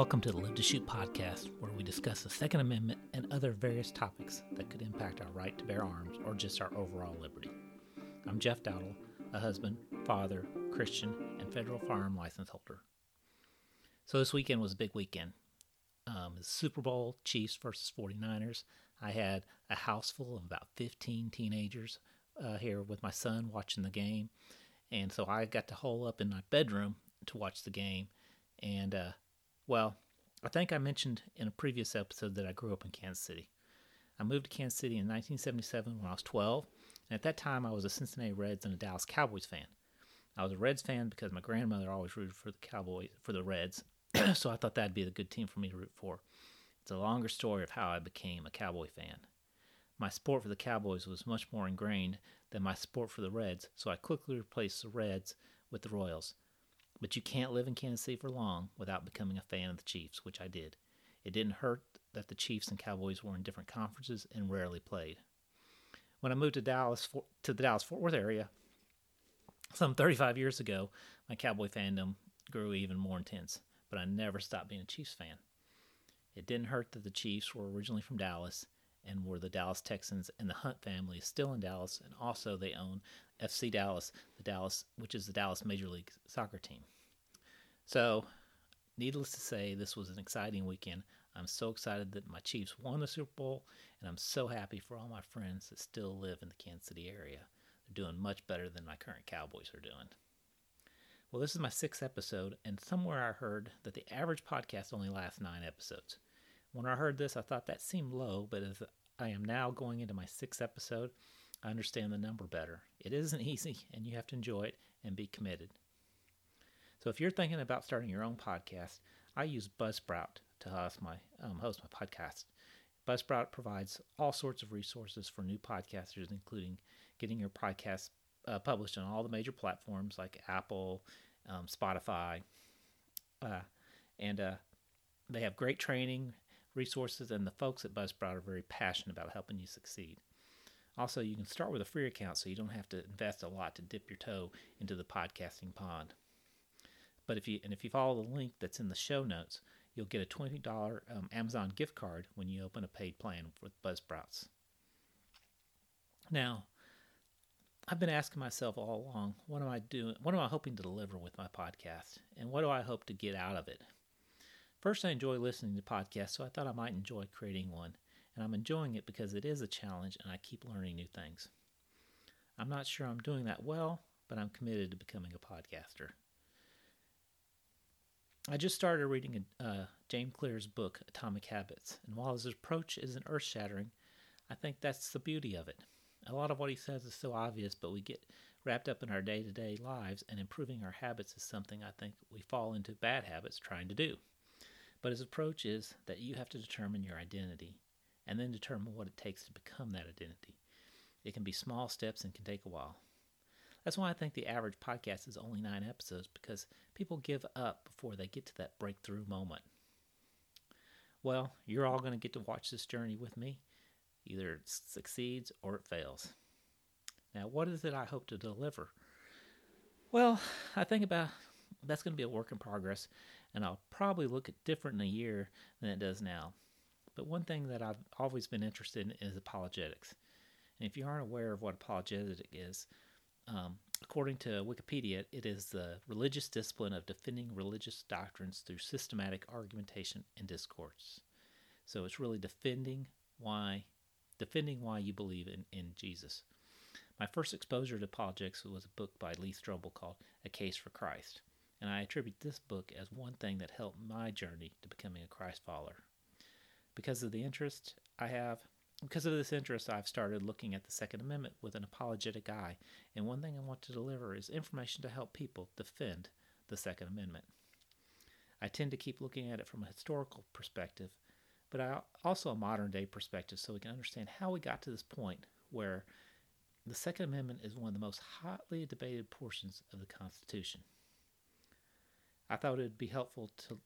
Welcome to the Live to Shoot podcast, where we discuss the Second Amendment and other various topics that could impact our right to bear arms or just our overall liberty. I'm Jeff Dowdle, a husband, father, Christian, and federal firearm license holder. So this weekend was a big weekend. Um, Super Bowl, Chiefs versus 49ers. I had a house full of about 15 teenagers uh, here with my son watching the game. And so I got to hole up in my bedroom to watch the game. And, uh, well, I think I mentioned in a previous episode that I grew up in Kansas City. I moved to Kansas City in 1977 when I was 12. And at that time, I was a Cincinnati Reds and a Dallas Cowboys fan. I was a Reds fan because my grandmother always rooted for the Cowboys, for the Reds. so I thought that'd be a good team for me to root for. It's a longer story of how I became a Cowboy fan. My sport for the Cowboys was much more ingrained than my sport for the Reds, so I quickly replaced the Reds with the Royals. But you can't live in Kansas City for long without becoming a fan of the Chiefs, which I did. It didn't hurt that the Chiefs and Cowboys were in different conferences and rarely played. When I moved to Dallas to the Dallas Fort Worth area, some 35 years ago, my Cowboy fandom grew even more intense, but I never stopped being a Chiefs fan. It didn't hurt that the Chiefs were originally from Dallas and were the Dallas Texans, and the Hunt family is still in Dallas, and also they own FC Dallas, the Dallas, which is the Dallas Major League Soccer team. So, needless to say, this was an exciting weekend. I'm so excited that my Chiefs won the Super Bowl, and I'm so happy for all my friends that still live in the Kansas City area. They're doing much better than my current Cowboys are doing. Well, this is my sixth episode, and somewhere I heard that the average podcast only lasts nine episodes. When I heard this, I thought that seemed low, but as I am now going into my sixth episode, understand the number better. It isn't easy, and you have to enjoy it and be committed. So, if you're thinking about starting your own podcast, I use Buzzsprout to host my um, host my podcast. Buzzsprout provides all sorts of resources for new podcasters, including getting your podcast uh, published on all the major platforms like Apple, um, Spotify, uh, and uh, they have great training resources, and the folks at Buzzsprout are very passionate about helping you succeed. Also, you can start with a free account so you don't have to invest a lot to dip your toe into the podcasting pond. But if you and if you follow the link that's in the show notes, you'll get a $20 um, Amazon gift card when you open a paid plan with Buzzsprouts. Now, I've been asking myself all along, what am I doing? What am I hoping to deliver with my podcast? And what do I hope to get out of it? First, I enjoy listening to podcasts, so I thought I might enjoy creating one. And I'm enjoying it because it is a challenge and I keep learning new things. I'm not sure I'm doing that well, but I'm committed to becoming a podcaster. I just started reading uh, James Clear's book, Atomic Habits, and while his approach isn't earth shattering, I think that's the beauty of it. A lot of what he says is so obvious, but we get wrapped up in our day to day lives, and improving our habits is something I think we fall into bad habits trying to do. But his approach is that you have to determine your identity and then determine what it takes to become that identity. It can be small steps and can take a while. That's why I think the average podcast is only nine episodes because people give up before they get to that breakthrough moment. Well, you're all going to get to watch this journey with me. Either it succeeds or it fails. Now, what is it I hope to deliver? Well, I think about that's going to be a work in progress, and I'll probably look at different in a year than it does now. But one thing that I've always been interested in is apologetics. And if you aren't aware of what apologetic is, um, according to Wikipedia, it is the religious discipline of defending religious doctrines through systematic argumentation and discourse. So it's really defending why defending why you believe in, in Jesus. My first exposure to apologetics was a book by Lee Strobel called A Case for Christ and I attribute this book as one thing that helped my journey to becoming a Christ follower. Because of the interest I have, because of this interest, I've started looking at the Second Amendment with an apologetic eye, and one thing I want to deliver is information to help people defend the Second Amendment. I tend to keep looking at it from a historical perspective, but I also a modern day perspective so we can understand how we got to this point where the Second Amendment is one of the most hotly debated portions of the Constitution. I thought it'd be helpful to,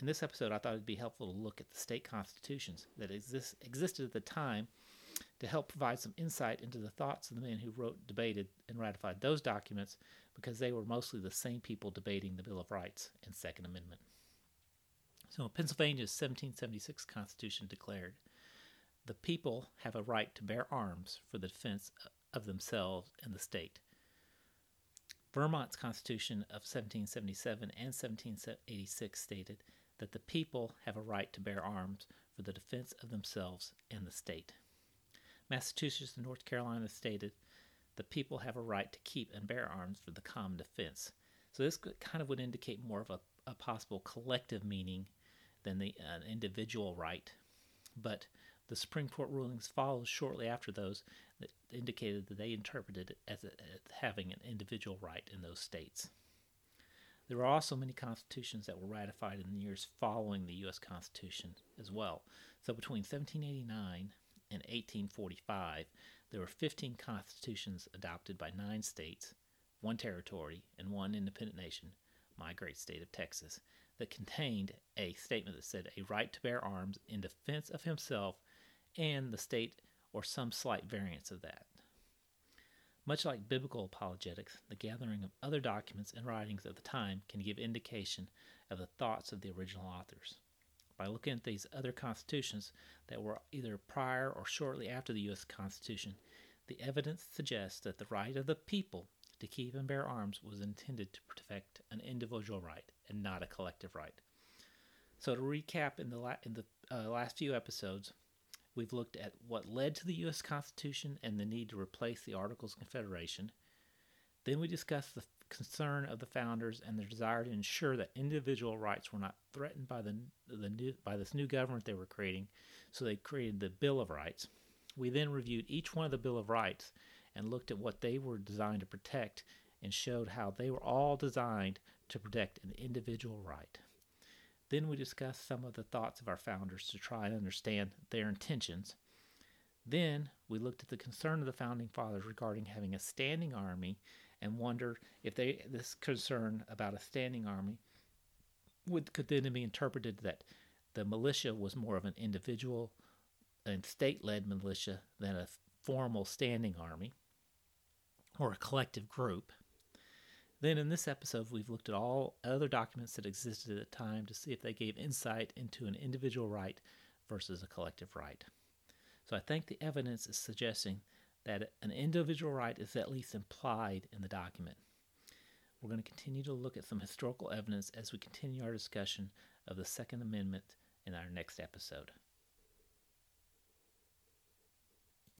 in this episode, I thought it'd be helpful to look at the state constitutions that exist, existed at the time to help provide some insight into the thoughts of the men who wrote, debated, and ratified those documents because they were mostly the same people debating the Bill of Rights and Second Amendment. So, Pennsylvania's 1776 Constitution declared the people have a right to bear arms for the defense of themselves and the state. Vermont's Constitution of 1777 and 1786 stated that the people have a right to bear arms for the defense of themselves and the state. Massachusetts and North Carolina stated the people have a right to keep and bear arms for the common defense. So this kind of would indicate more of a, a possible collective meaning than the uh, individual right. But the Supreme Court rulings followed shortly after those that indicated that they interpreted it as, a, as having an individual right in those states. There were also many constitutions that were ratified in the years following the U.S. Constitution as well. So between 1789 and 1845, there were 15 constitutions adopted by nine states, one territory, and one independent nation, my great state of Texas, that contained a statement that said a right to bear arms in defense of himself and the state or some slight variance of that. Much like biblical apologetics, the gathering of other documents and writings of the time can give indication of the thoughts of the original authors. By looking at these other constitutions that were either prior or shortly after the U.S. Constitution, the evidence suggests that the right of the people to keep and bear arms was intended to protect an individual right and not a collective right. So, to recap, in the, la- in the uh, last few episodes, We've looked at what led to the U.S. Constitution and the need to replace the Articles of Confederation. Then we discussed the concern of the founders and their desire to ensure that individual rights were not threatened by the, the new, by this new government they were creating, so they created the Bill of Rights. We then reviewed each one of the Bill of Rights and looked at what they were designed to protect and showed how they were all designed to protect an individual right. Then we discussed some of the thoughts of our founders to try and understand their intentions. Then we looked at the concern of the founding fathers regarding having a standing army and wondered if they this concern about a standing army would could then be interpreted that the militia was more of an individual and state-led militia than a formal standing army or a collective group. Then, in this episode, we've looked at all other documents that existed at the time to see if they gave insight into an individual right versus a collective right. So, I think the evidence is suggesting that an individual right is at least implied in the document. We're going to continue to look at some historical evidence as we continue our discussion of the Second Amendment in our next episode.